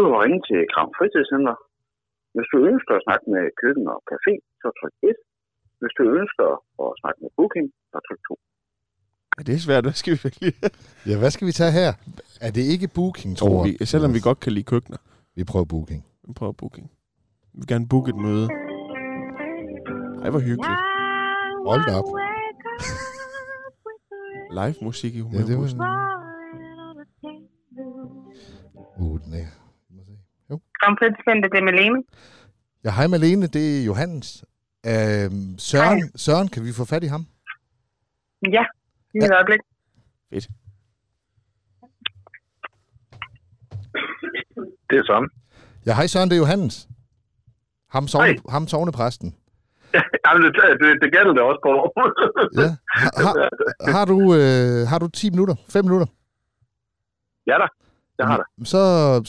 Du har ringet til Kram Fritidscenter. Hvis du ønsker at snakke med køkken og café, så tryk 1. Hvis du ønsker at snakke med booking, så tryk 2. Ja, det er svært. Hvad skal vi vælge? Ja, hvad skal vi tage her? Er det ikke booking, tror Tror vi, selvom vi godt kan lide køkkener. Vi prøver booking. Vi prøver booking. Vi vil gerne booke et møde. Ej, hvor hyggeligt. Hold da op. Live musik i Ja, det var humørbussen. Uh, den er. Jo. Kram Fritidscenter, det er Malene. Ja, hej Malene, det er Johannes. Øhm, Søren, Søren, kan vi få fat i ham? Ja, lige et øjeblik. Det er sådan. Ja, hej Søren, det er Johannes. Ham, sovne, Hej. ham sovnepræsten. Jamen, det, det, det gælder det også på. Ja. Har, har, har, du, øh, har du 10 minutter? 5 minutter? ja da, det har der. Så,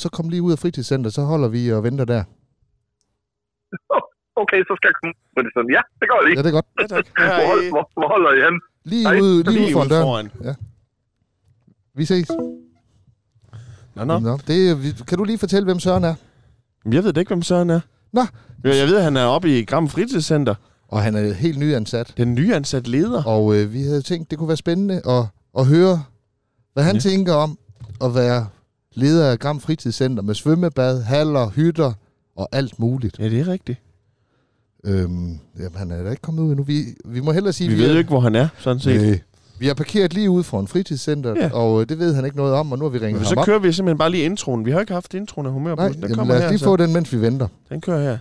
så kom lige ud af fritidscenter, så holder vi og venter der. Okay, så skal jeg komme på det sådan. Ja, det går jeg lige. Ja, det er godt. Ja, tak. Hvor, hold, hvor, hvor holder I hen? Lige Hej. ude, lige Lige ude foran døren. foran. Vi ses. Nå, nå. Nå, det, kan du lige fortælle, hvem Søren er? Jeg ved da ikke, hvem Søren er. Nå. Jo, Jeg ved, at han er oppe i Gram Fritidscenter. Og han er helt nyansat. Den nyansat leder. Og øh, vi havde tænkt, det kunne være spændende at, at høre, hvad han Ja. ja. tænker om at være leder af Gram Fritidscenter med svømmebad, haller, hytter og alt muligt. Ja, det er rigtigt. Øhm, jamen, han er da ikke kommet ud endnu. Vi, vi må hellere sige, Vi ved jo ikke, hvor han er, sådan set. Nej. Vi har parkeret lige ude foran fritidscenteret, Ja. og øh, det ved han ikke noget om, og nu har vi ringet Men ham så op. kører vi simpelthen bare lige introen. Vi har ikke haft introen af Nej, humørbussen. Den jamen, kommer lad os her, lige så. få den, mens vi venter. Den kører her.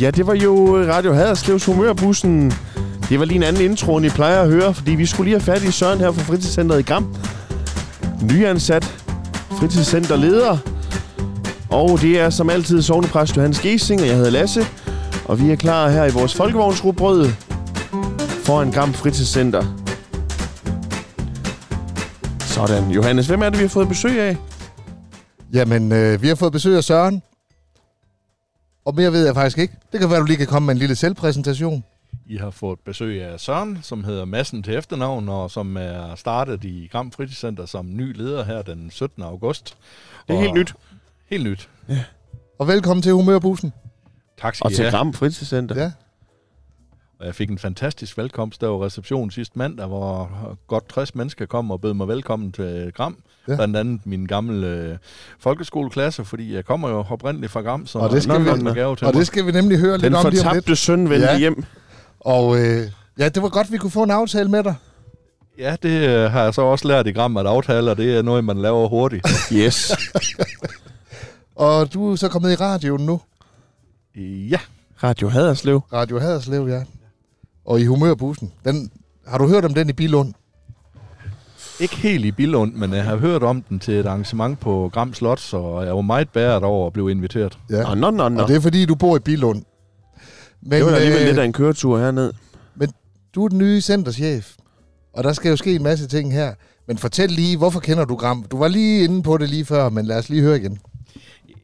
Ja, det var jo Radio Haderslevs humørbussen. Det var lige en anden intro, end I plejer at høre, fordi vi skulle lige have fat i Søren her fra fritidscenteret i Gram. Nyansat fritidscenterleder. Og det er som altid sovnepræst Johannes Gesing, og jeg hedder Lasse. Og vi er klar her i vores folkevognsrubrød foran Gram Fritidscenter. Sådan. Johannes, hvem er det, vi har fået besøg af? Jamen, øh, vi har fået besøg af Søren. Og mere ved jeg faktisk ikke. Det kan være, du lige kan komme med en lille selvpræsentation. I har fået besøg af Søren, som hedder Massen til efternavn, og som er startet i Gram Fritidscenter som ny leder her den 17. august. Det er og helt nyt. Helt nyt. Og velkommen til Humørbussen. Tak skal Og I til have. Gram Fritidscenter. Ja. Og jeg fik en fantastisk velkomst. Der var reception sidste mandag, hvor godt 60 mennesker kom og bød mig velkommen til Gram. Ja. Ja. Blandt andet min gamle øh, folkeskoleklasse, fordi jeg kommer jo oprindeligt fra Gram, så Og det skal vi- til Og det skal vi nemlig høre Den lidt om lige om lidt. fortabte søn vendte Ja. hjem. Og øh, ja, det var godt, vi kunne få en aftale med dig. Ja, det øh, har jeg så også lært i Gram, at aftaler, det er noget, man laver hurtigt. Yes. Og du er så kommet i radioen nu. ja, Radio Haderslev. Radio Haderslev, ja. Og i Humørbussen. Den, har du hørt om den i Bilund? Ikke helt i Billund, men jeg har hørt om den til et arrangement på Gram Slot, så jeg var meget bæret over at blive inviteret. Ja. Nå, nå, nå, nå. Og det er fordi, du bor i Bilund. Men Det var da alligevel øh, lidt af en køretur herned. du er den nye centerchef. Og der skal jo ske en masse ting her. Men fortæl lige, hvorfor kender du Gram? Du var lige inde på det lige før, men lad os lige høre igen.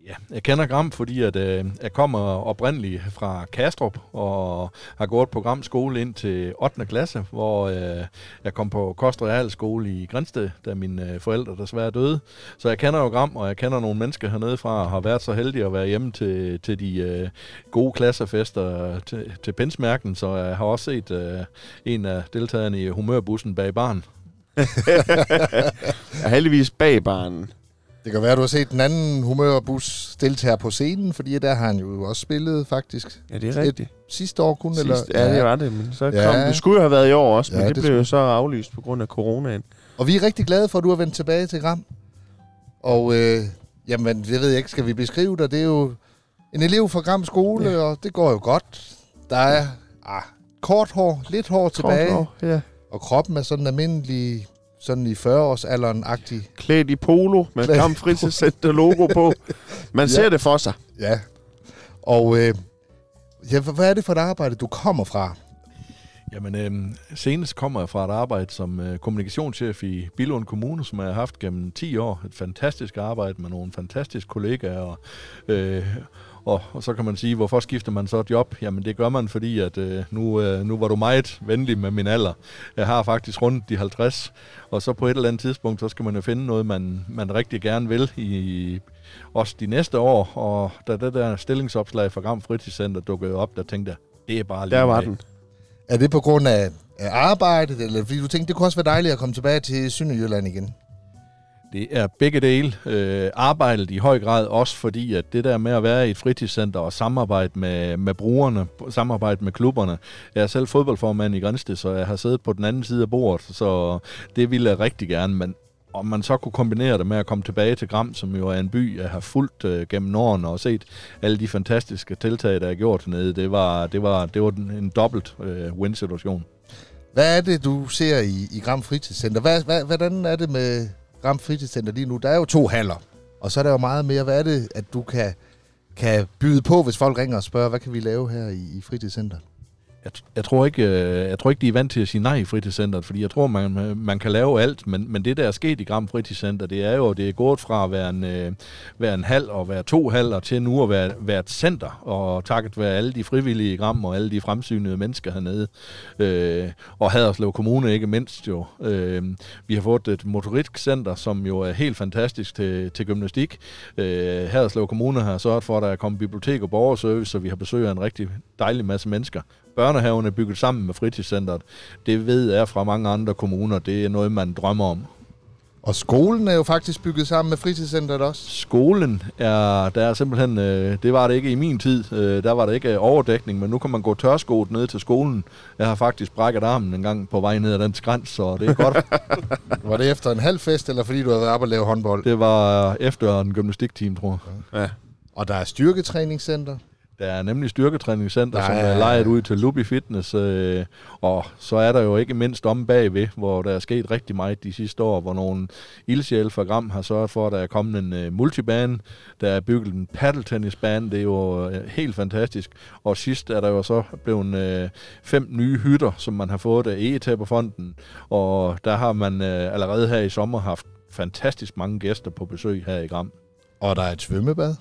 Ja, jeg kender Gram, fordi at, øh, jeg kommer oprindeligt fra Kastrup og har gået på Gram skole ind til 8. klasse, hvor øh, jeg kom på Kost Realskole i Grænsted, da mine øh, forældre desværre døde. Så jeg kender jo Gram, og jeg kender nogle mennesker hernede fra, og har været så heldig at være hjemme til, til de øh, gode klassefester til, til Pinsmærken, så jeg har også set øh, en af deltagerne i humørbussen bag barn. Heldigvis bag barnen. Det kan være, du har set den anden humørbus deltager på scenen, fordi der har han jo også spillet faktisk. Ja, det er rigtigt. Sidste år kun, eller? Sidst, ja, det var det, men så kom, Ja. det skulle jo have været i år også, men Ja, det, det blev jo så aflyst på grund af coronaen. Og vi er rigtig glade for, at du har vendt tilbage til Gram. Og øh, jamen, det ved jeg ikke, skal vi beskrive dig? Det er jo en elev fra Gram skole, ja. og det går jo godt. Der er ah, kort hår, lidt hår tilbage, Kort år, ja. og kroppen er sådan almindelig, sådan i 40-årsalderen-agtig. Klædt i polo med Klædt i Gram Fritidscenter logo på. Man Ja. ser det for sig. Ja. Og øh, ja, hvad er det for et arbejde, du kommer fra? Jamen, øhm, senest kommer jeg fra et arbejde som øh, kommunikationschef i Billund Kommune, som jeg har haft gennem 10 år. Et fantastisk arbejde med nogle fantastiske kollegaer. Og, øh, Og, og så kan man sige, hvorfor skifter man så job? Jamen det gør man, fordi at øh, nu, øh, nu var du meget venlig med min alder. Jeg har faktisk rundt de 50, og så på et eller andet tidspunkt, så skal man jo finde noget, man, man rigtig gerne vil i, også de næste år. Og da det der stillingsopslag for Gram Fritidscenter dukkede op, der tænkte jeg, det er bare lige Der var af. den. Er det på grund af, af arbejdet, eller fordi du tænkte, det kunne også være dejligt at komme tilbage til Sønderjylland igen? Det er begge dele. Øh, arbejdet i høj grad også fordi, at det der med at være i et fritidscenter og samarbejde med, med brugerne, samarbejde med klubberne. Jeg er selv fodboldformand i Grænsted, så jeg har siddet på den anden side af bordet, så det ville jeg rigtig gerne. Men om man så kunne kombinere det med at komme tilbage til Gram, som jo er en by, jeg har fulgt øh, gennem årene og set alle de fantastiske tiltag, der er gjort hernede, det var, det var, det var en, en dobbelt øh, win-situation. Hvad er det, du ser i, i Gram Fritidscenter? Hvad, hvad, hvordan er det med Gram Fritidscenter lige nu? Der er jo to haller, og så er der jo meget mere. Hvad er det, at du kan, kan byde på, hvis folk ringer og spørger, hvad kan vi lave her i, i fritidscenteret? Jeg, jeg, tror ikke, øh, jeg tror ikke, de er vant til at sige nej i fritidscenteret, fordi jeg tror, man, øh, man kan lave alt, men, men det, der er sket i Gram Fritidscenter, det er jo, det er gået fra at være en, øh, være en halv og være to halver til nu at være, være et center, og takket være alle de frivillige i Gram og alle de fremsynede mennesker hernede, øh, og Haderslev Kommune ikke mindst jo. Øh, vi har fået et motorikcenter, som jo er helt fantastisk til, til gymnastik. Øh, Haderslev Kommune har sørget for, at der er kommet bibliotek og borgerservice, så vi har besøg af en rigtig dejlig masse mennesker. Børnehaven er bygget sammen med fritidscenteret. Det ved jeg fra mange andre kommuner. Det er noget, man drømmer om. Og skolen er jo faktisk bygget sammen med Fritidscenteret også. Skolen er, der er simpelthen, øh, det var det ikke i min tid, øh, der var det ikke overdækning, men nu kan man gå tørskoet ned til skolen. Jeg har faktisk brækket armen en gang på vej ned ad den skræns, så det er godt. Var det efter en halv fest, eller fordi du havde været oppe og lave håndbold? det var efter en gymnastikteam, tror jeg. Ja. Og der er styrketræningscenter. Der er nemlig styrketræningscenter, Der som er- lejet ud til Luby Fitness, øh, og så er der jo ikke mindst om bagved, hvor der er sket rigtig meget de sidste år, hvor nogle ildsjæle fra Gram har sørget for, at der er kommet en øh, multibane, der er bygget en paddeltennisbane, det er jo øh, helt fantastisk, og sidst er der jo så blevet øh, fem nye hytter, som man har fået af E-Taberfonden, og der har man øh, allerede her i sommer haft fantastisk mange gæster på besøg her i Gram. Og der er et svømmebad.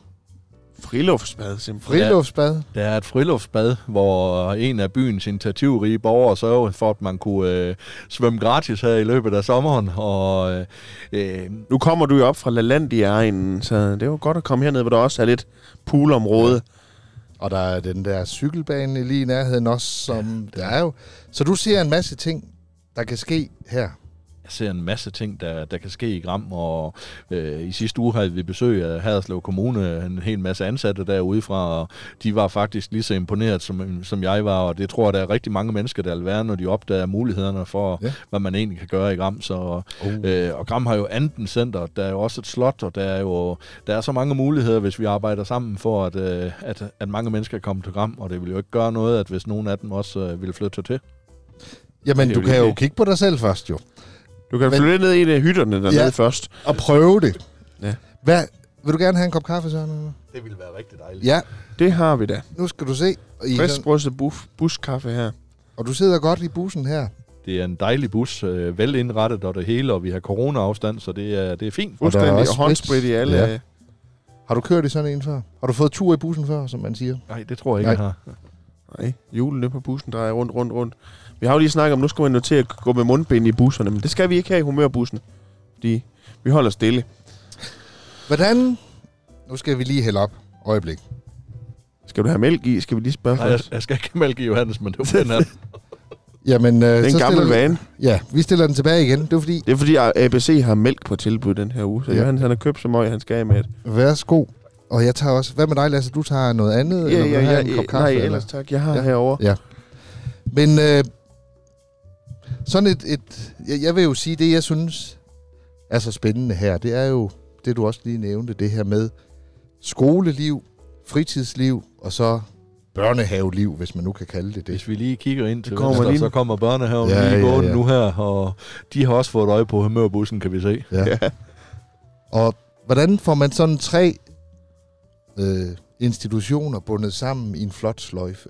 Friluftsbad, simpelthen. Friluftsbad. Der er et friluftsbad, hvor en af byens initiativrige borgere sørger for, at man kunne øh, svømme gratis her i løbet af sommeren. Og øh, øh, Nu kommer du jo op fra LaLandia-egnen, så det er jo godt at komme herned, hvor der også er lidt poolområde. Og der er den der cykelbane lige i nærheden også, som der er jo. Så du ser en masse ting, der kan ske her. Ser en masse ting, der, der kan ske i Gram, og øh, i sidste uge havde vi besøg af Haderslev Kommune, en hel masse ansatte derude fra, og de var faktisk lige så imponeret, som, som jeg var, og det tror jeg, der er rigtig mange mennesker, der vil være, når de opdager mulighederne for, Ja. hvad man egentlig kan gøre i Gram. Så, Uh. øh, og Gram har jo anden center, der er jo også et slot, og der er jo der er så mange muligheder, hvis vi arbejder sammen for, at, øh, at, at mange mennesker kan komme til Gram, og det vil jo ikke gøre noget, at hvis nogen af dem også øh, vil flytte til. Jamen, du kan jo kigge på dig selv først jo. Du kan Men- flytte ned i en af hytterne dernede Ja. først. Og prøve det. Ja. Hvad, vil du gerne have en kop kaffe, Søren? eller? Det ville være rigtig dejligt. Ja, Det har vi da. nu skal du se. I Friskbrystet buf, buskaffe her. og du sidder godt i bussen her. Det er en dejlig bus, øh, vel indrettet og det hele, og vi har corona-afstand, så det er, det er fint. Og Fuldstændig også og håndsprit i alle. Ja. Ja. Har du kørt i sådan en før? Har du fået tur i bussen før, som man siger? Nej, det tror jeg ikke, Nej. jeg har. Nej, julen på bussen drejer rundt, rundt, rundt. Vi har jo lige snakket om, nu skal man til at gå med mundbind i busserne, men det skal vi ikke have i humørbussen. Fordi vi holder stille. Hvordan? Nu skal vi lige hælde op. Øjeblik. Skal du have mælk i? Skal vi lige spørge Nej, jeg, først? jeg skal ikke mælke i Johannes, men det var den her. Jamen, øh, Det er en så gammel stiller vi- vane. Ja, vi stiller den tilbage igen. Det er fordi, Det er fordi ABC har mælk på tilbud den her uge, så Ja. ja. Johannes han har købt så meget, han skal af med det. værsgo. Og jeg tager også... Hvad med dig, Lasse? Du tager noget andet? Ja, eller vil ja, du have ja, en kop kaffe? nej, eller? ellers tak. Jeg har Ja. ja. herovre. Ja. Men øh, sådan et, et jeg, jeg vil jo sige, det jeg synes er så spændende her, det er jo det, du også lige nævnte, det her med skoleliv, fritidsliv og så børnehaveliv, hvis man nu kan kalde det det. Hvis vi lige kigger ind til Det kommer venstre, lige- så kommer børnehaven Ja, lige ja, ja. nu her, og de har også fået øje på humørbussen, kan vi se. Ja. Ja. Og hvordan får man sådan tre øh, institutioner bundet sammen i en flot sløjfe?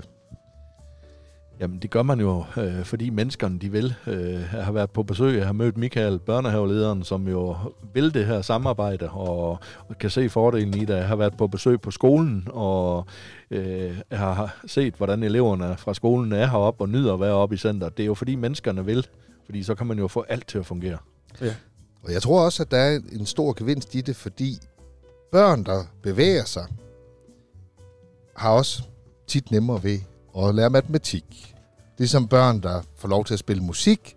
Jamen, det gør man jo, øh, fordi menneskerne, de vil. Øh, jeg har været på besøg, jeg har mødt Michael, børnehavelederen, som jo vil det her samarbejde, og, og kan se fordelen i det. Jeg har været på besøg på skolen, og øh, jeg har set, hvordan eleverne fra skolen er heroppe og nyder at være oppe i centret. Det er jo fordi menneskerne vil, fordi så kan man jo få alt til at fungere. Og jeg tror også, at der er en stor gevinst i det, fordi børn, der bevæger sig, har også tit nemmere ved og lære matematik. Ligesom børn, der får lov til at spille musik,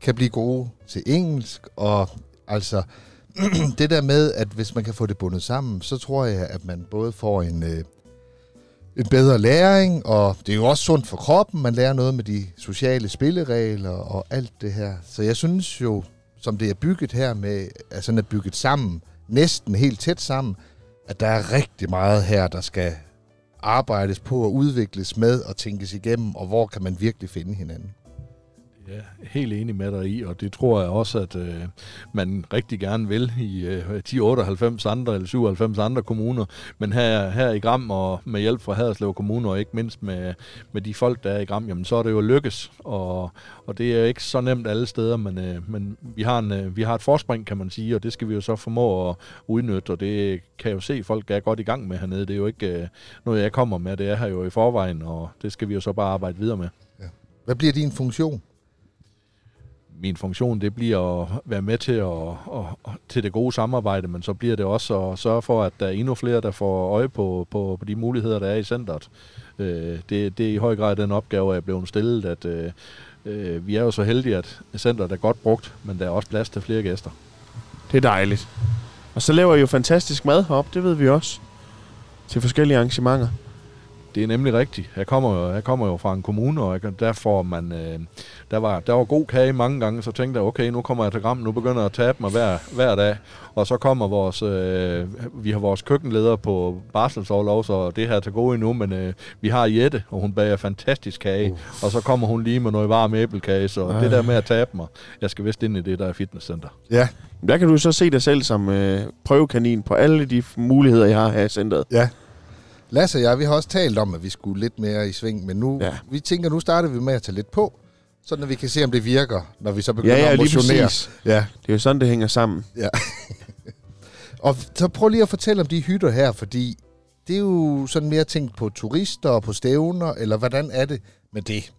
kan blive gode til engelsk. Og altså, det der med, at hvis man kan få det bundet sammen, så tror jeg, at man både får en, øh, en bedre læring, og det er jo også sundt for kroppen. Man lærer noget med de sociale spilleregler og alt det her. Så jeg synes jo, som det er bygget her med, altså sådan er bygget sammen, næsten helt tæt sammen, at der er rigtig meget her, der skal arbejdes på og udvikles med og tænkes igennem, og hvor kan man virkelig finde hinanden. Ja, helt enig med dig i, og det tror jeg også, at øh, man rigtig gerne vil i øh, de 98 andre eller 97 andre kommuner, men her, her i Gram og med hjælp fra Haderslev Kommune, og ikke mindst med, med de folk, der er i Gram, jamen så er det jo lykkes, og, og det er ikke så nemt alle steder, men, øh, men vi, har en, øh, vi har et forspring, kan man sige, og det skal vi jo så formå at udnytte, og det kan jeg jo se, folk er godt i gang med hernede. Det er jo ikke øh, noget, jeg kommer med, det er her jo i forvejen, og det skal vi jo så bare arbejde videre med. Hvad bliver din funktion? Min funktion, det bliver at være med til, at, at, til det gode samarbejde, men så bliver det også at sørge for, at der er endnu flere, der får øje på, på, på de muligheder, der er i centret. Øh, det, det er i høj grad den opgave, jeg er blevet stillet, at øh, øh vi er jo så heldige, at centret er godt brugt, men der er også plads til flere gæster. Det er dejligt. Og så laver I jo fantastisk mad heroppe, det ved vi også. Til forskellige arrangementer. Det er nemlig rigtigt. Jeg kommer, jo- jeg kommer jo fra en kommune, og jeg, der, får man, øh, der, var, der var god kage mange gange, så tænkte jeg, okay, nu kommer jeg til Gram, nu begynder jeg at tabe mig hver, hver dag. Og så kommer vores, øh, vi har vores køkkenleder på barselsårlov, så det her er til gode endnu, men øh, vi har Jette, og hun bager fantastisk kage, uh. og så kommer hun lige med noget varm æblekage, så Ej. det der med at tabe mig, jeg skal vist ind i det, der er fitnesscenter. Ja, Der kan du så se dig selv som øh, prøvekanin på alle de muligheder, I har her i centret. ja. Lasse og jeg, vi har også talt om, at vi skulle lidt mere i sving, men nu, Ja. ja. vi tænker, nu starter vi med at tage lidt på, sådan at vi kan se, om det virker, når vi så begynder Ja, ja, at lige motionere. præcis. Ja, Det er jo sådan, det hænger sammen. og så prøv lige at fortælle om de hytter her, fordi det er jo sådan mere tænkt på turister og på stævner, eller hvordan er det med det?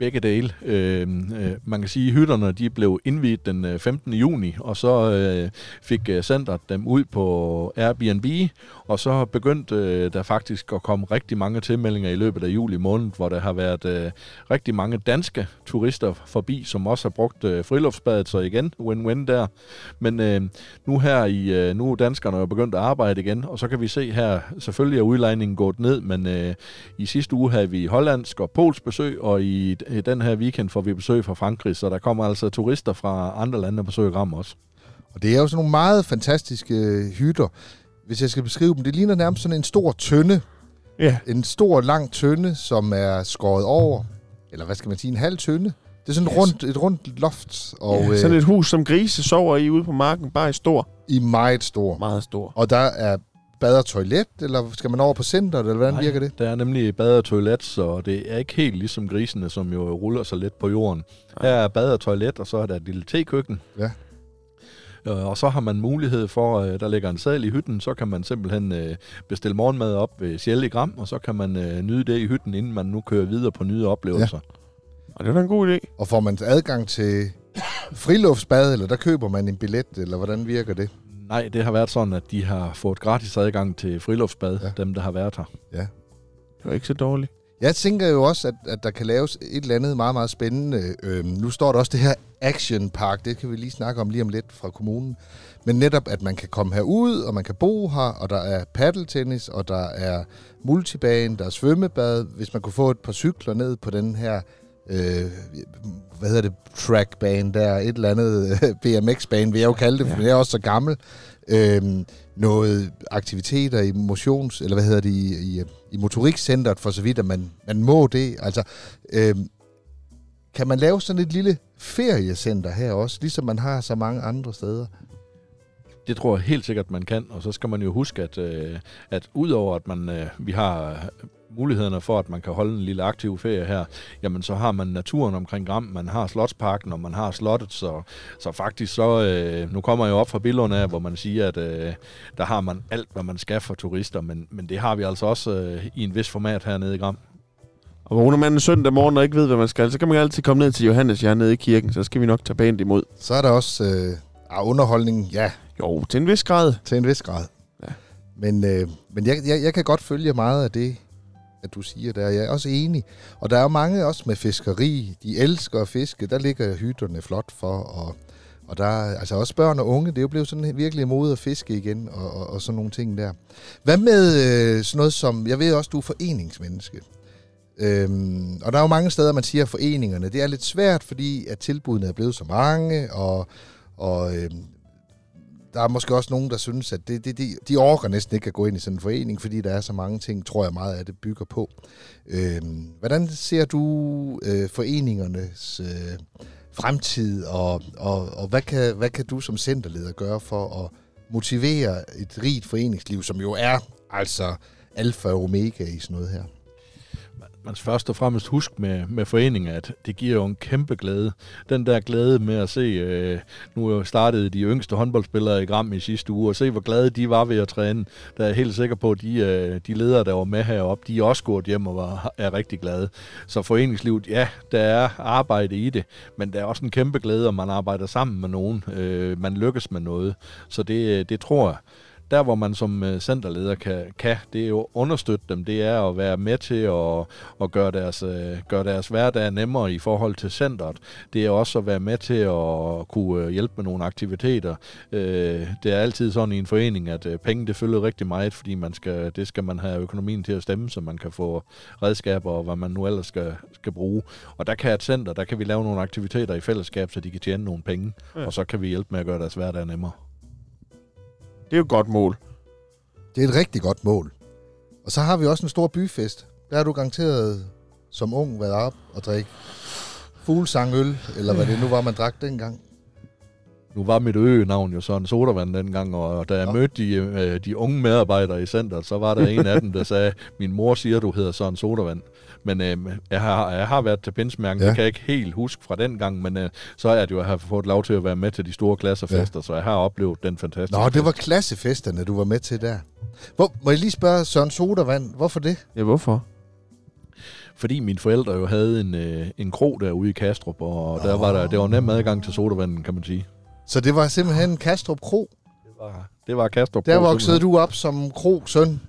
Begge dele. Øh, øh, man kan sige, at hytterne de blev indviet den øh, 15. juni, og så øh, fik øh, centret dem ud på Airbnb, og så begyndte øh, der faktisk at komme rigtig mange tilmeldinger i løbet af juli måned, hvor der har været øh, rigtig mange danske turister forbi, som også har brugt øh, friluftsbadet, så igen win-win der. Men øh, nu her i øh, nu er danskerne jo begyndt at arbejde igen, og så kan vi se her, selvfølgelig er udlejningen gået ned, men øh, i sidste uge havde vi hollandsk og polsk besøg, og i, i den her weekend får vi besøg fra Frankrig, så der kommer altså turister fra andre lande og besøger Ram også. Og det er jo sådan nogle meget fantastiske øh, hytter. Hvis jeg skal beskrive dem, det ligner nærmest sådan en stor tønde. Ja. En stor, lang tønde, som er skåret over. Eller hvad skal man sige, en halv tønde. Det er sådan et Yes. rundt, et rundt loft, og Og, ja, øh, sådan et hus, som grise sover i ude på marken, bare i stor. i meget stor. Meget stor. Og der er bad og toilet, eller skal man over på centret, eller hvordan Nej, virker det? Der er nemlig bad og toilet, så det er ikke helt ligesom grisene, som jo ruller sig lidt på jorden. Her er bad og toilet, og så er der et lille tekøkken. Ja. Øh, Og så har man mulighed for, øh, der ligger en sadel i hytten, så kan man simpelthen øh, bestille morgenmad op ved Sjæl i Gram, og så kan man nyde det i hytten, inden man nu kører videre på nye oplevelser. Og det var da en god idé. Og får man adgang til friluftsbad, eller der køber man en billet, eller hvordan virker det? Nej, det har været sådan, at de har fået gratis adgang til friluftsbad, Ja. dem der har været her. Ja. Det var ikke så dårligt. Jeg tænker jo også, at, at der kan laves et eller andet meget, meget spændende. Øhm, nu står der også det her Action Park, det kan vi lige snakke om lige om lidt fra kommunen. Men netop, at man kan komme herud, og man kan bo her, og der er paddeltennis, og der er multibane, der er svømmebad. Hvis man kunne få et par cykler ned på den her, øh, hvad hedder det, trackbane der, et eller andet øh, BMX-bane, vil jeg jo kalde det, for Ja. jeg er også så gammel. Øhm, noget aktiviteter i motions, eller hvad hedder det, i, i, i motorikcentret, for så vidt, at man, man må det. Altså, øhm, kan man lave sådan et lille feriecenter her også, ligesom man har så mange andre steder? Det tror jeg helt sikkert, man kan, og så skal man jo huske, at, øh, at udover at man, øh, vi har mulighederne for, at man kan holde en lille aktiv ferie her, jamen så har man naturen omkring Gram, man har Slotsparken, og man har slottet, så, så faktisk så, øh, nu kommer jeg jo op fra Billund af, hvor man siger, at øh, der har man alt, hvad man skal for turister, men, men det har vi altså også øh, i en vis format hernede i Gram. Og vågner man en søndag morgen og ikke ved, hvad man skal, så kan man altid komme ned til Johannes nede i kirken, så skal vi nok tage pænt imod. Så er der også øh, ah, underholdning, ja, Jo, til en vis grad. til en vis grad. Ja. Men, øh, men jeg, jeg, jeg kan godt følge meget af det, at du siger der. Jeg er også enig. Og der er jo mange også med fiskeri. De elsker at fiske. Der ligger hytterne flot for. Og, og der er altså også børn og unge. Det er jo blevet sådan virkelig mod at fiske igen. Og, og, og sådan nogle ting der. Hvad med øh, sådan noget som... Jeg ved også, du er foreningsmenneske. Øhm, og der er jo mange steder, man siger, at foreningerne, det er lidt svært, fordi at tilbudene er blevet så mange, og, og øhm, der er måske også nogen, der synes, at det, det, de, de orker næsten ikke at gå ind i sådan en forening, fordi der er så mange ting, tror jeg meget af det bygger på. Øhm, hvordan ser du øh, foreningernes øh, fremtid, og, og, og hvad, kan, hvad kan du som centerleder gøre for at motivere et rigt foreningsliv, som jo er altså alfa og omega i sådan noget her? Man først og fremmest huske med, med foreningen, at det giver jo en kæmpe glæde. Den der glæde med at se, øh, nu startede de yngste håndboldspillere i Gram i sidste uge, og se hvor glade de var ved at træne. Der er jeg helt sikker på, at de, øh, de ledere, der var med heroppe, de er også gået hjem og var, er rigtig glade. Så foreningslivet, ja, der er arbejde i det, men der er også en kæmpe glæde, om man arbejder sammen med nogen. Øh, man lykkes med noget. Så det, øh, det tror jeg der hvor man som øh, centerleder kan, kan, det er jo understøtte dem, det er at være med til at, at gøre, deres, øh, gøre deres hverdag nemmere i forhold til centret. Det er også at være med til at kunne øh, hjælpe med nogle aktiviteter. Det er altid sådan i en forening, at penge det følger rigtig meget, fordi man skal, det skal man have økonomien til at stemme, så man kan få redskaber og hvad man nu ellers skal, skal bruge. Og der kan et center, der kan vi lave nogle aktiviteter i fællesskab, så de kan tjene nogle penge, ja. og så kan vi hjælpe med at gøre deres hverdag nemmere. Det er jo et godt mål. Det er et rigtig godt mål. Og så har vi også en stor byfest. Der har du garanteret som ung været op og drikke fuglsangøl, eller hvad det nu var, man drak dengang. Nu var mit øgenavn jo sådan sodavand dengang, og da jeg ja. mødte de, øh, de unge medarbejdere i centret, så var der en af dem, der sagde, min mor siger, du hedder sådan sodavand. Men øh, jeg, har, jeg har været til pindsmærken, ja. det kan jeg ikke helt huske fra den gang, men øh, så er det jo, at jeg har fået lov til at være med til de store klassefester, ja. så jeg har oplevet den fantastiske Nå, det var klassefesterne, du var med til der. Hvor, må jeg lige spørge Søren Sodavand, hvorfor det? Ja, hvorfor? fordi mine forældre jo havde en, øh, en krog derude i Kastrup, og oh. der var der, det var nem adgang til sodavanden, kan man sige. Så det var simpelthen Kastrup Kro? Det var, det var Kastrup Der voksede du op som Kro-søn?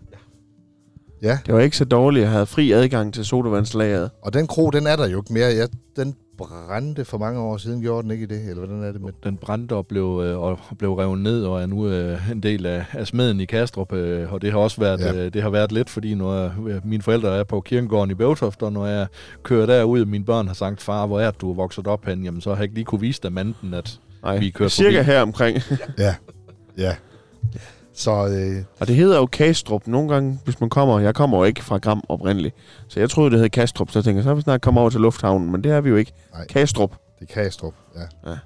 Ja. Det var ikke så dårligt at have fri adgang til sodavandslageret. Og den kro, den er der jo ikke mere. Ja, den brændte for mange år siden, gjorde den ikke i det? Eller hvordan er det med? Den brændte og blev, øh, og blev revet ned, og er nu øh, en del af, af smeden i Kastrup. Øh, og det har også været, ja. øh, det har været lidt, fordi når jeg, mine forældre er på kirkegården i Bøvtoft, og når jeg kører derud, og mine børn har sagt, far, hvor er du vokset op hen? Jamen, så har jeg ikke lige kunne vise dem anden, at Nej, vi kører cirka forbi. her omkring. ja, ja. Så, øh, og det hedder jo Kastrup. Nogle gange, hvis man kommer... Jeg kommer jo ikke fra Gram oprindeligt. Så jeg troede, det hed Kastrup. Så jeg tænker, så er vi snart kommet over til lufthavnen. Men det er vi jo ikke. Nej, Kastrup. Det er Kastrup, ja. ja.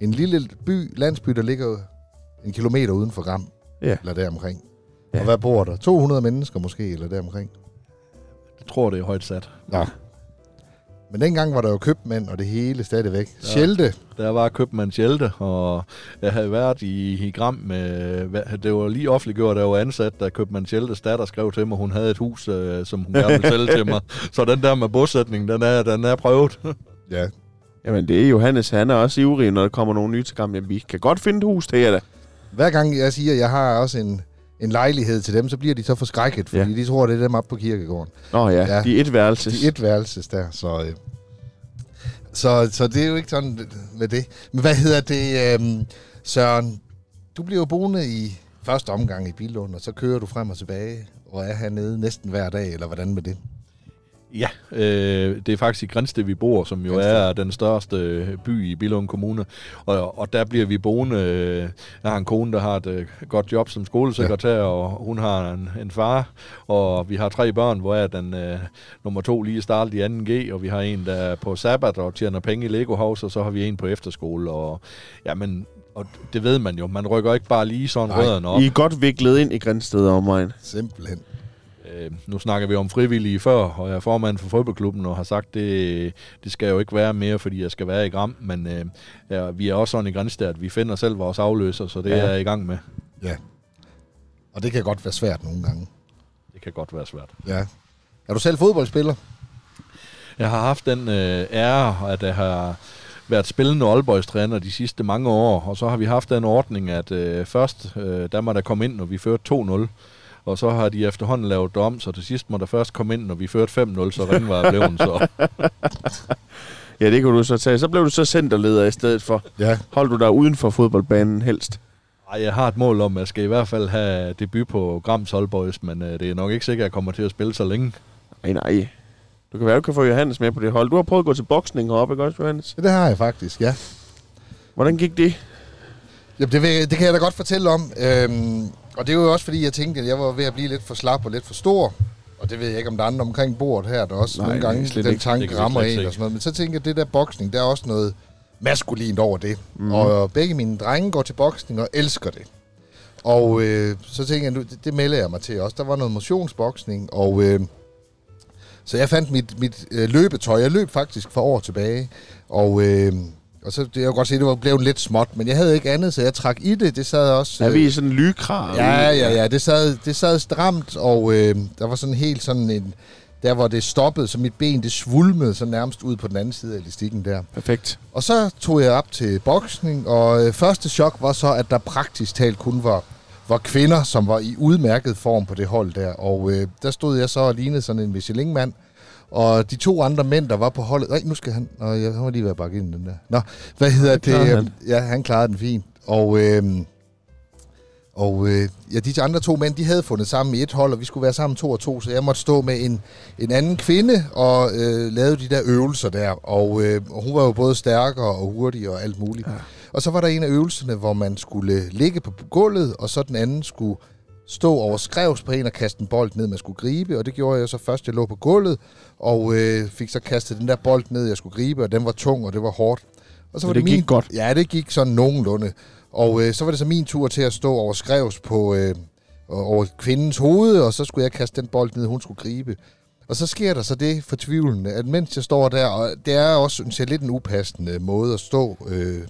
En lille by, landsby, der ligger en kilometer uden for Gram. Ja. Eller deromkring. Ja. Og hvad bor der? 200 mennesker måske, eller deromkring? Jeg tror, det er højt sat. Ja. Men dengang var der jo købmænd og det hele stadigvæk. Ja, Schelte. Der var købmand Schelte, og jeg havde været i, i Gram med... Det var lige offentliggjort, der var ansat, da købmand Scheltes datter skrev til mig, hun havde et hus, øh, som hun gerne ville sælge til mig. Så den der med bosætning, den er, den er prøvet. ja. Jamen, det er Johannes, han er også ivrig, når der kommer nogle nye til Gram. Jamen, vi kan godt finde et hus til jer da. Hver gang jeg siger, at jeg har også en, en lejlighed til dem, så bliver de så forskrækket, fordi ja. de tror, det er dem op på kirkegården. Nå ja, ja. de er et værelses. De er et værelses der, så... Øh. Så, så det er jo ikke sådan med det. Men hvad hedder det, øh, Søren? Du bliver jo boende i første omgang i Billund, og så kører du frem og tilbage, og er hernede næsten hver dag, eller hvordan med det? Ja, øh, det er faktisk i Grænsted, vi bor, som jo Grænsted. er den største by i Billund Kommune. Og, og der bliver vi boende. Jeg har en kone, der har et øh, godt job som skolesekretær, ja. og hun har en, en far. Og vi har tre børn, hvor er den øh, nummer to lige startet i 2G, og vi har en, der er på sabbat og tjener penge i Lego House, og så har vi en på efterskole. Og, ja, men og det ved man jo. Man rykker ikke bare lige sådan rødderne op. I er godt viklet ind i Grænsted og omvejen. Simpelthen. Øh, nu snakker vi om frivillige før, og jeg er formand for fodboldklubben og har sagt, det, det skal jo ikke være mere, fordi jeg skal være i Gram, men øh, ja, vi er også sådan i Grænsted, at vi finder selv vores afløser, så det Ja. ja. er jeg i gang med. Ja. Og det kan godt være svært nogle gange. Det kan godt være svært. Ja. Er du selv fodboldspiller? Jeg har haft den øh, ære, at jeg har været spillende Aalborgs-træner de sidste mange år, og så har vi haft den ordning, at øh, først, øh, der må der komme ind, når vi førte 2-0, og så har de efterhånden lavet det om, så til sidst må der først komme ind, når vi førte 5-0, så ringen var blevet så. Ja, det kunne du så tage. Så blev du så centerleder i stedet for. Ja. Hold du dig uden for fodboldbanen helst? Ej, jeg har et mål om, at jeg skal i hvert fald have debut på Grams Aalborgs, men øh, det er nok ikke sikkert, at jeg kommer til at spille så længe. Nej, nej. Du kan være, du kan få Johannes med på det hold. Du har prøvet at gå til boksning heroppe, ikke også, Johannes? Det har jeg faktisk, ja. Hvordan gik det? Jamen, det, vil, det kan jeg da godt fortælle om. Øhm, og det er jo også fordi, jeg tænkte, at jeg var ved at blive lidt for slap og lidt for stor. Og det ved jeg ikke, om der er andre omkring bordet her, der også Nej, nogle gange slet den ikke. Tanke rammer en og sådan noget. Men så tænker jeg, at det der boksning, der er også noget maskulint over det. Mm. Og begge mine drenge går til boksning og elsker det. Og øh, så tænker jeg, nu, det, det melder jeg mig til også. Der var noget motionsboksning, og øh, så jeg fandt mit, mit øh, løbetøj. Jeg løb faktisk for år tilbage, og, øh, og så det jeg kan godt se, det var blevet lidt småt, men jeg havde ikke andet, så jeg trak i det. Det sad også... Er øh, vi i sådan en lykra? Ja, ja, ja. Det sad, det sad stramt, og øh, der var sådan helt sådan en... Der, hvor det stoppede, så mit ben, det svulmede så nærmest ud på den anden side af elastikken der. Perfekt. Og så tog jeg op til boksning, og øh, første chok var så, at der praktisk talt kun var, var kvinder, som var i udmærket form på det hold der. Og øh, der stod jeg så og lignede sådan en Michelin-mand. Og de to andre mænd, der var på holdet... Nej, nu skal han... Nå, jeg han var lige at bakke ind den der. Nå, hvad hedder det? han. Ja, han klarede den fint. Og... Øh, og øh, ja, de andre to mænd, de havde fundet sammen i et hold, og vi skulle være sammen to og to, så jeg måtte stå med en, en anden kvinde og øh, lave de der øvelser der. Og, øh, og hun var jo både stærkere og hurtigere og alt muligt. Ja. Og så var der en af øvelserne, hvor man skulle ligge på gulvet, og så den anden skulle stå over skrevs på en og kaste en bold ned, man skulle gribe. Og det gjorde jeg så først, jeg lå på gulvet, og øh, fik så kastet den der bold ned, jeg skulle gribe, og den var tung, og det var hårdt. Og så var det min, gik godt. Ja, det gik sådan nogenlunde. Og øh, så var det så min tur til at stå over skrevs på øh, over kvindens hoved, og så skulle jeg kaste den bold ned, hun skulle gribe. Og så sker der så det fortvivlende, at mens jeg står der, og det er også synes jeg, lidt en upassende måde at stå øh,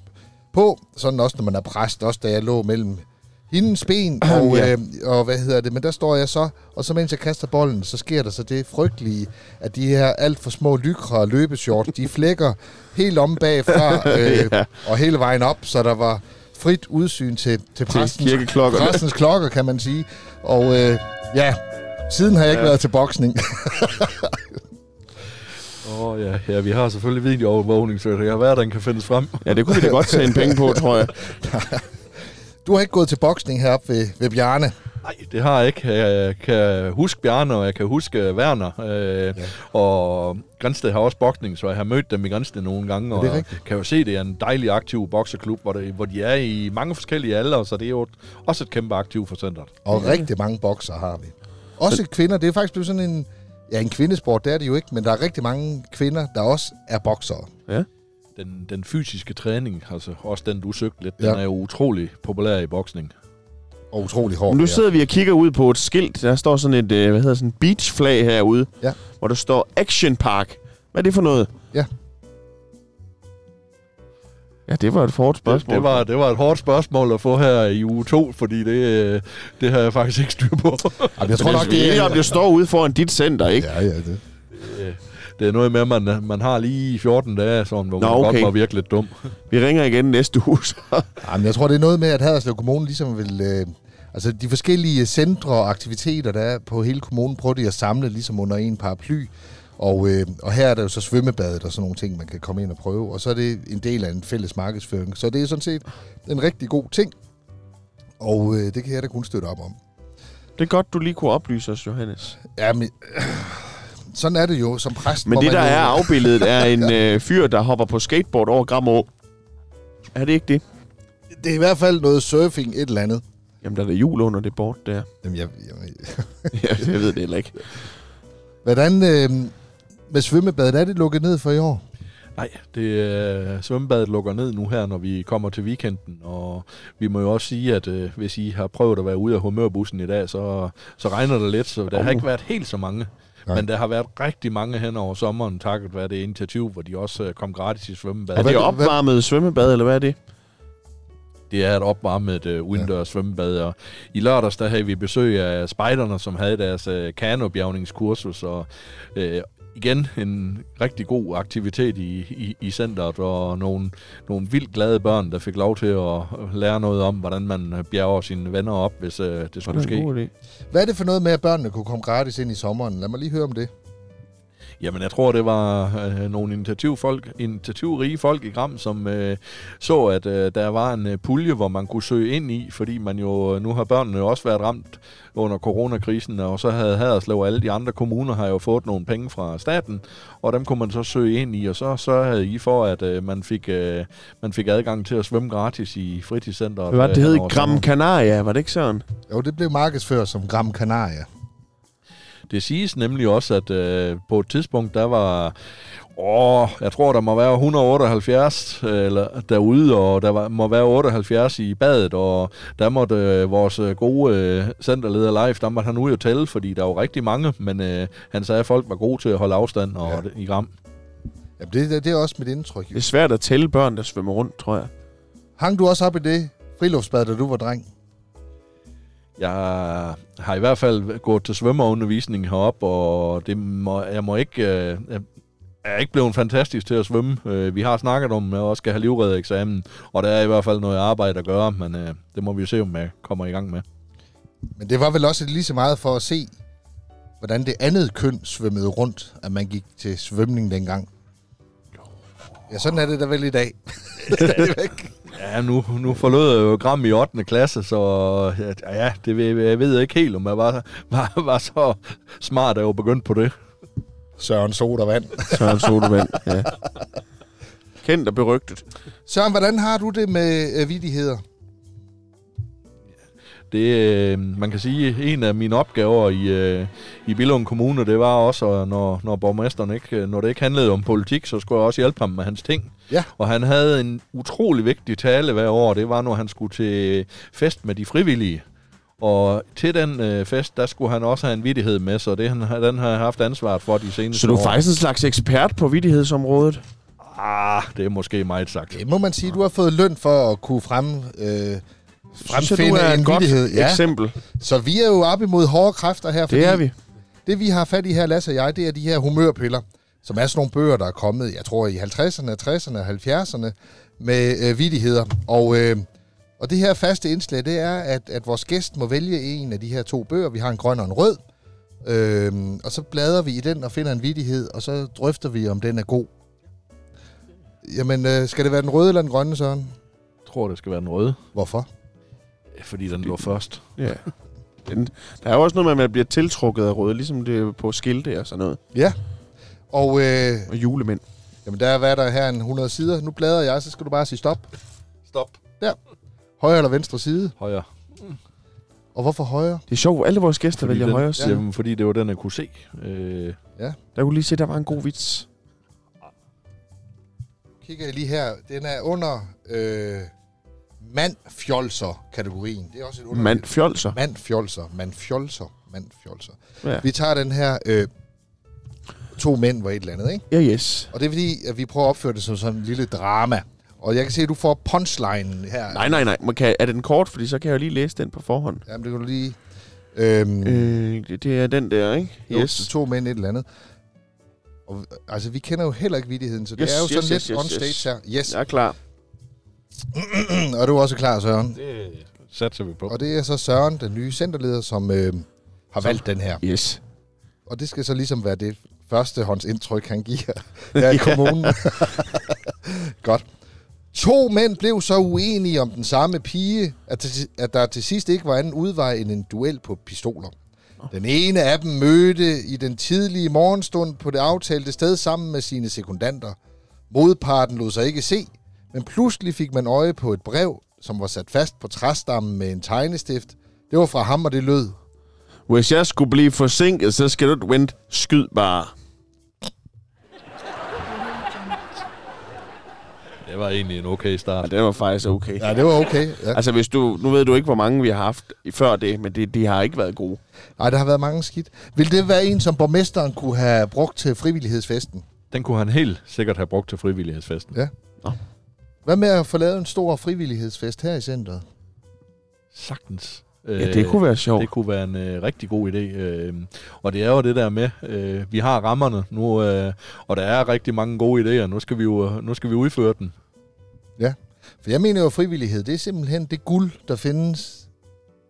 på, sådan også når man er præst, også da jeg lå mellem hendes ben, og, Ja. øh, og hvad hedder det, men der står jeg så, og så mens jeg kaster bolden, så sker der så det frygtelige, at de her alt for små lykre og løbeshorts, de flækker helt om bagfra, øh, Ja. og hele vejen op, så der var frit udsyn til, til præstens, præstens klokker, kan man sige. Og øh, ja, siden har jeg ikke Ja. været til boksning. Åh oh, ja, ja, vi har selvfølgelig videoovervågning, så det kan være, at den kan findes frem. Ja, det kunne vi da godt tage en penge på, tror jeg. Du har ikke gået til boksning heroppe ved, ved Bjarne. Nej, det har jeg ikke. Jeg kan huske Bjarne, og jeg kan huske Werner. Øh, ja. Og Grænsted har også boksning, så jeg har mødt dem i Grænsted nogle gange. Og rigtigt? kan jo se, at det er en dejlig aktiv bokseklub, hvor, det, hvor de er i mange forskellige aldre, så det er jo også et kæmpe aktiv for centret. Og rigtig mange bokser har vi. Også kvinder. Det er faktisk blevet sådan en... Ja, en kvindesport, det er det jo ikke, men der er rigtig mange kvinder, der også er boksere. Den, den fysiske træning, altså også den, du søgte lidt, Ja. den er jo utrolig populær i boksning. Og utrolig hårdt. Nu ja. sidder vi og kigger ud på et skilt. Der står sådan et, øh, hvad hedder sådan en beachflag herude. Ja. Hvor der står Action Park. Hvad er det for noget? Ja. Ja, det var et hårdt spørgsmål. Det, det, var, det var et hårdt spørgsmål at få her i uge 2, fordi det, øh, det har jeg faktisk ikke styr på. Jamen, jeg tror Men nok, det, det er, om det står ude foran dit center, ikke? Ja, ja, det. Det er noget med, at man, man har lige 14 dage, sådan, hvor Nå, man okay. godt må virke lidt dum. Vi ringer igen næste uge. Jamen, jeg tror, det er noget med, at Haderslev Kommune ligesom vil... Øh, altså, de forskellige centre og aktiviteter, der er på hele kommunen, prøver de at samle ligesom under en paraply. Og, øh, og her er der jo så svømmebadet og sådan nogle ting, man kan komme ind og prøve. Og så er det en del af en fælles markedsføring. Så det er sådan set en rigtig god ting. Og øh, det kan jeg da kun støtte op om. Det er godt, du lige kunne oplyse os, Johannes. Ja, men, øh, sådan er det jo som præst. Men det, der jo- er afbildet, er en øh, fyr, der hopper på skateboard over Gramå. Er det ikke det? Det er i hvert fald noget surfing, et eller andet. Jamen, der er jul under det board der. Jamen, jeg, jeg, ja, jeg ved det heller ikke. hvordan øh, med svømmebadet, er det lukket ned for i år? Nej, det øh, svømmebadet lukker ned nu her, når vi kommer til weekenden, og vi må jo også sige, at øh, hvis I har prøvet at være ude af humørbussen i dag, så, så regner det lidt, så der har ikke været helt så mange. Nej. Men der har været rigtig mange hen over sommeren, takket være det initiativ, hvor de også øh, kom gratis i svømmebad. Er det opvarmet svømmebad, eller hvad er det? Det er et opvarmet øh, udendørs ja. svømmebad, og i lørdags der havde vi besøg af spejderne, som havde deres øh, kanobjergningskursus, og øh, igen en rigtig god aktivitet i, i, i centret, og nogle, nogle vildt glade børn, der fik lov til at lære noget om, hvordan man bjerger sine venner op, hvis øh, det skulle ske. Hvad er det for noget med, at børnene kunne komme gratis ind i sommeren? Lad mig lige høre om det. Jamen, jeg tror, det var øh, nogle initiativfolk, initiativrige folk i Gram, som øh, så, at øh, der var en øh, pulje, hvor man kunne søge ind i, fordi man jo, nu har børnene jo også været ramt under coronakrisen, og så havde Haderslev og alle de andre kommuner har jo fået nogle penge fra staten, og dem kunne man så søge ind i, og så sørgede I for, at øh, man, fik, øh, man fik adgang til at svømme gratis i fritidscenteret. Hvad var det, det øh, hed? Gram. Canaria, var det ikke sådan? Jo, det blev markedsført som Gram Canaria. Det siges nemlig også, at øh, på et tidspunkt, der var, åh, jeg tror, der må være 178 øh, eller, derude, og der var, må være 78 i badet, og der måtte øh, vores øh, gode øh, centerleder live, der måtte han ud og tælle, fordi der var rigtig mange, men øh, han sagde, at folk var gode til at holde afstand og Ja. i gram. Jamen, det, det, er også mit indtryk. Det er svært at tælle børn, der svømmer rundt, tror jeg. Hang du også op i det friluftsbad, da du var dreng? Jeg har i hvert fald gået til svømmeundervisning heroppe, og det må, jeg må ikke... Øh, jeg er ikke blevet fantastisk til at svømme. Øh, vi har snakket om, at jeg også skal have livreddereksamen, og der er i hvert fald noget arbejde at gøre, men øh, det må vi jo se, om jeg kommer i gang med. Men det var vel også lige så meget for at se, hvordan det andet køn svømmede rundt, at man gik til svømning dengang. Ja, sådan er det da vel i dag. Stadigvæk. Ja, nu, nu forlod jeg jo Gram i 8. klasse, så ja, ja, det ved, jeg ved ikke helt, om jeg var, var, var så smart, at jeg var begyndt på det. Søren Sodavand. Søren Sodevand, ja. Kendt og berygtet. Søren, hvordan har du det med øh, vidigheder? Det, øh, man kan sige, en af mine opgaver i, øh, i Billund Kommune, det var også, at når, når borgmesteren ikke, når det ikke handlede om politik, så skulle jeg også hjælpe ham med hans ting. Ja. Og han havde en utrolig vigtig tale hver år, det var, når han skulle til fest med de frivillige. Og til den øh, fest, der skulle han også have en vidighed med, så det, han, den har jeg haft ansvaret for de seneste Så du er år. faktisk en slags ekspert på vidighedsområdet? Ah, det er måske meget sagt. Det må man sige, du har fået løn for at kunne frem, øh, fremfinde du er en godt. Ja. eksempel. Så vi er jo op imod hårde kræfter her. Det er vi. Det vi har fat i her, Lasse og jeg, det er de her humørpiller, som er sådan nogle bøger, der er kommet, jeg tror i 50'erne, 60'erne og 70'erne, med øh, vidigheder. Og, øh, og det her faste indslag, det er, at, at vores gæst må vælge en af de her to bøger. Vi har en grøn og en rød. Øh, og så bladrer vi i den og finder en vidighed, og så drøfter vi, om den er god. Jamen, øh, skal det være den røde eller den grønne, Søren? Jeg tror, det skal være den røde, Hvorfor? Fordi den lå først. Ja. Den, der er jo også noget med, at man bliver tiltrukket af røde, ligesom det er på skilte og sådan noget. Ja. Og øh, Og julemænd. jamen, der er hvad der er her en 100 sider. Nu bladrer jeg, så skal du bare sige stop. Stop. Højre eller venstre side. Højre. Og hvorfor højre? Det er sjovt, alle vores gæster Fordi vælger den, højre ja. side. Jamen, fordi det var den, jeg kunne se. Øh, Der kunne lige se, der var en god vits. Kigger jeg lige her. Den er under øh, mandfjolser-kategorien. Det er også et under... Mand fjolser. Mandfjolser. Mandfjolser. Mandfjolser. Ja. Vi tager den her... Øh, to mænd var et eller andet, ikke? Ja, yes. Og det er fordi, at vi prøver at opføre det som sådan en lille drama. Og jeg kan se, at du får punchline her. Nej, nej, nej. Man kan, er den kort? Fordi så kan jeg jo lige læse den på forhånd. Jamen, det kan du lige... Øhm, Øh, det, det er den der, ikke? Jo, Yes. to mænd et eller andet. Og, altså, vi kender jo heller ikke vittigheden, så det Yes, er jo yes, sådan yes, lidt yes, on yes. stage her. Yes. Jeg er klar. og du er også klar, Søren. det satser vi på. Og det er så Søren, den nye centerleder, som øh, har valgt den her. Yes. Og det skal så ligesom være det første håndsindtryk, han giver her i kommunen. Godt. To mænd blev så uenige om den samme pige, at, til, at der til sidst ikke var anden udvej end en duel på pistoler. Den ene af dem mødte i den tidlige morgenstund på det aftalte sted sammen med sine sekundanter. Modparten lod sig ikke se, men pludselig fik man øje på et brev, som var sat fast på træstammen med en tegnestift. Det var fra ham, og det lød. Hvis jeg skulle blive forsinket, så skal du ikke vente. Skyd bare. det var egentlig en okay Ja, start. det var faktisk okay. Ja, det var okay. Ja. Altså, hvis du, nu ved du ikke, hvor mange vi har haft i- før det, men det, de har ikke været gode. Nej, der har været mange skidt. Vil det være en, som borgmesteren kunne have brugt til frivillighedsfesten? Den kunne han helt sikkert have brugt til frivillighedsfesten. Ja. Nå. Hvad med at få lavet en stor frivillighedsfest her i centret? Sagtens. Ja, det kunne være sjovt. Det kunne være en øh, rigtig god idé. Øh, og det er jo det der med, øh, vi har rammerne nu, øh, og der er rigtig mange gode idéer. Nu skal vi jo nu skal vi udføre den. For jeg mener jo, at frivillighed, det er simpelthen det guld, der findes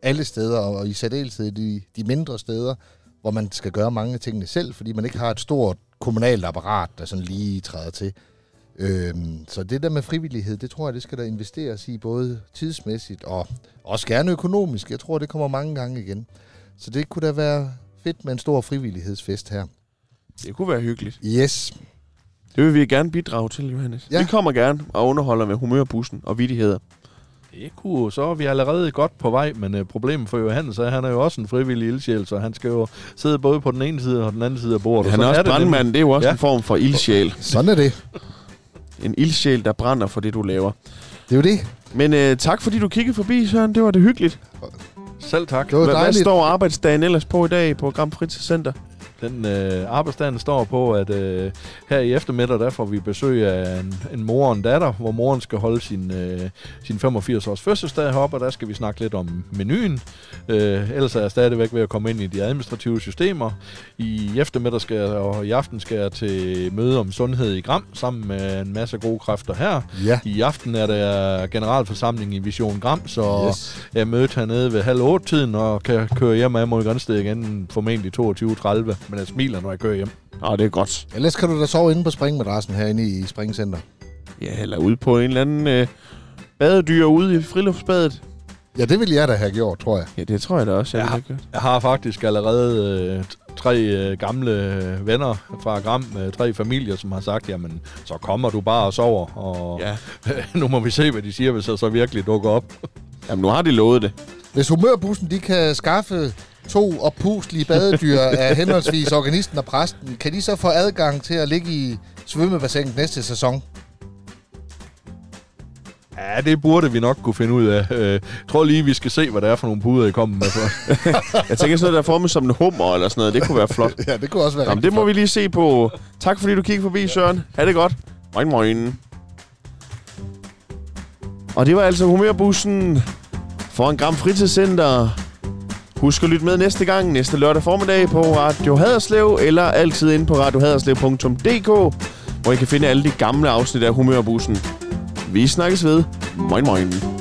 alle steder, og i særdeleshed de, de mindre steder, hvor man skal gøre mange af tingene selv, fordi man ikke har et stort kommunalt apparat, der sådan lige træder til. Øhm, så det der med frivillighed, det tror jeg, det skal der investeres i, både tidsmæssigt og også gerne økonomisk. Jeg tror, det kommer mange gange igen. Så det kunne da være fedt med en stor frivillighedsfest her. Det kunne være hyggeligt. Yes. Det vil vi gerne bidrage til, Johannes. Ja. Ja. Vi kommer gerne og underholder med humørbussen og vidigheder. Det kunne, så er vi allerede godt på vej, men øh, problemet for Johannes er, at han er jo også en frivillig ildsjæl, så han skal jo sidde både på den ene side og den anden side af bordet. Han er også det nemlig. brandmand. Det er jo også Ja. en form for ildsjæl. Sådan er det. En ildsjæl, der brænder for det, du laver. Det er jo det. Men øh, tak, fordi du kiggede forbi, Søren. Det var det hyggeligt. Selv tak. Det var Hvad, hvad dejligt. står arbejdsdagen ellers på i dag på Gram Fritidscenter? Den øh, arbejdsdagen står på, at øh, her i eftermiddag, der får vi besøg af en, en mor og en datter, hvor moren skal holde sin, øh, sin 85-års fødselsdag heroppe, og der skal vi snakke lidt om menuen. Øh, ellers er jeg stadigvæk ved at komme ind i de administrative systemer. I eftermiddag skal jeg, og i aften skal jeg til møde om sundhed i Gram, sammen med en masse gode kræfter her. Ja. I aften er der generalforsamling i Vision Gram, så Yes. jeg er mødt hernede ved halv otte tiden og kan køre hjem af mod Grænsted igen formentlig 22.30, men jeg smiler, når jeg kører hjem. Åh, det er godt. Ellers kan du da sove inde på springmadrassen herinde i Springcenter. Ja, eller ude på en eller anden øh, badedyr ude i friluftsbadet. Ja, det ville jeg da have gjort, tror jeg. Ja, det tror jeg da også, jeg Ja. ja. have gjort. Jeg har faktisk allerede øh, tre øh, gamle øh, venner fra Gram, øh, tre familier, som har sagt, jamen, så kommer du bare og sover, og Ja. nu må vi se, hvad de siger, hvis jeg så virkelig dukker op. Jamen, nu har de lovet det. Hvis humørbussen de kan skaffe to oppuslige badedyr af henholdsvis organisten og præsten, kan de så få adgang til at ligge i svømmebassinet næste sæson? Ja, det burde vi nok kunne finde ud af. Øh, Jeg tror lige, vi skal se, hvad det er for nogle puder, I kommer med. For. Jeg tænker sådan noget, der er formet som en hummer eller sådan noget. Det kunne være flot. Ja, det kunne også være Jamen, det må vi lige se på. Tak fordi du kiggede forbi, Søren. Ha' det godt. Moin, moin. Og det var altså humørbussen for en Gram Fritidscenter. Husk at lytte med næste gang, næste lørdag formiddag på Radio Haderslev, eller altid inde på radiohaderslev.dk, hvor I kan finde alle de gamle afsnit af Humørbussen. Vi snakkes ved. Moin, moin.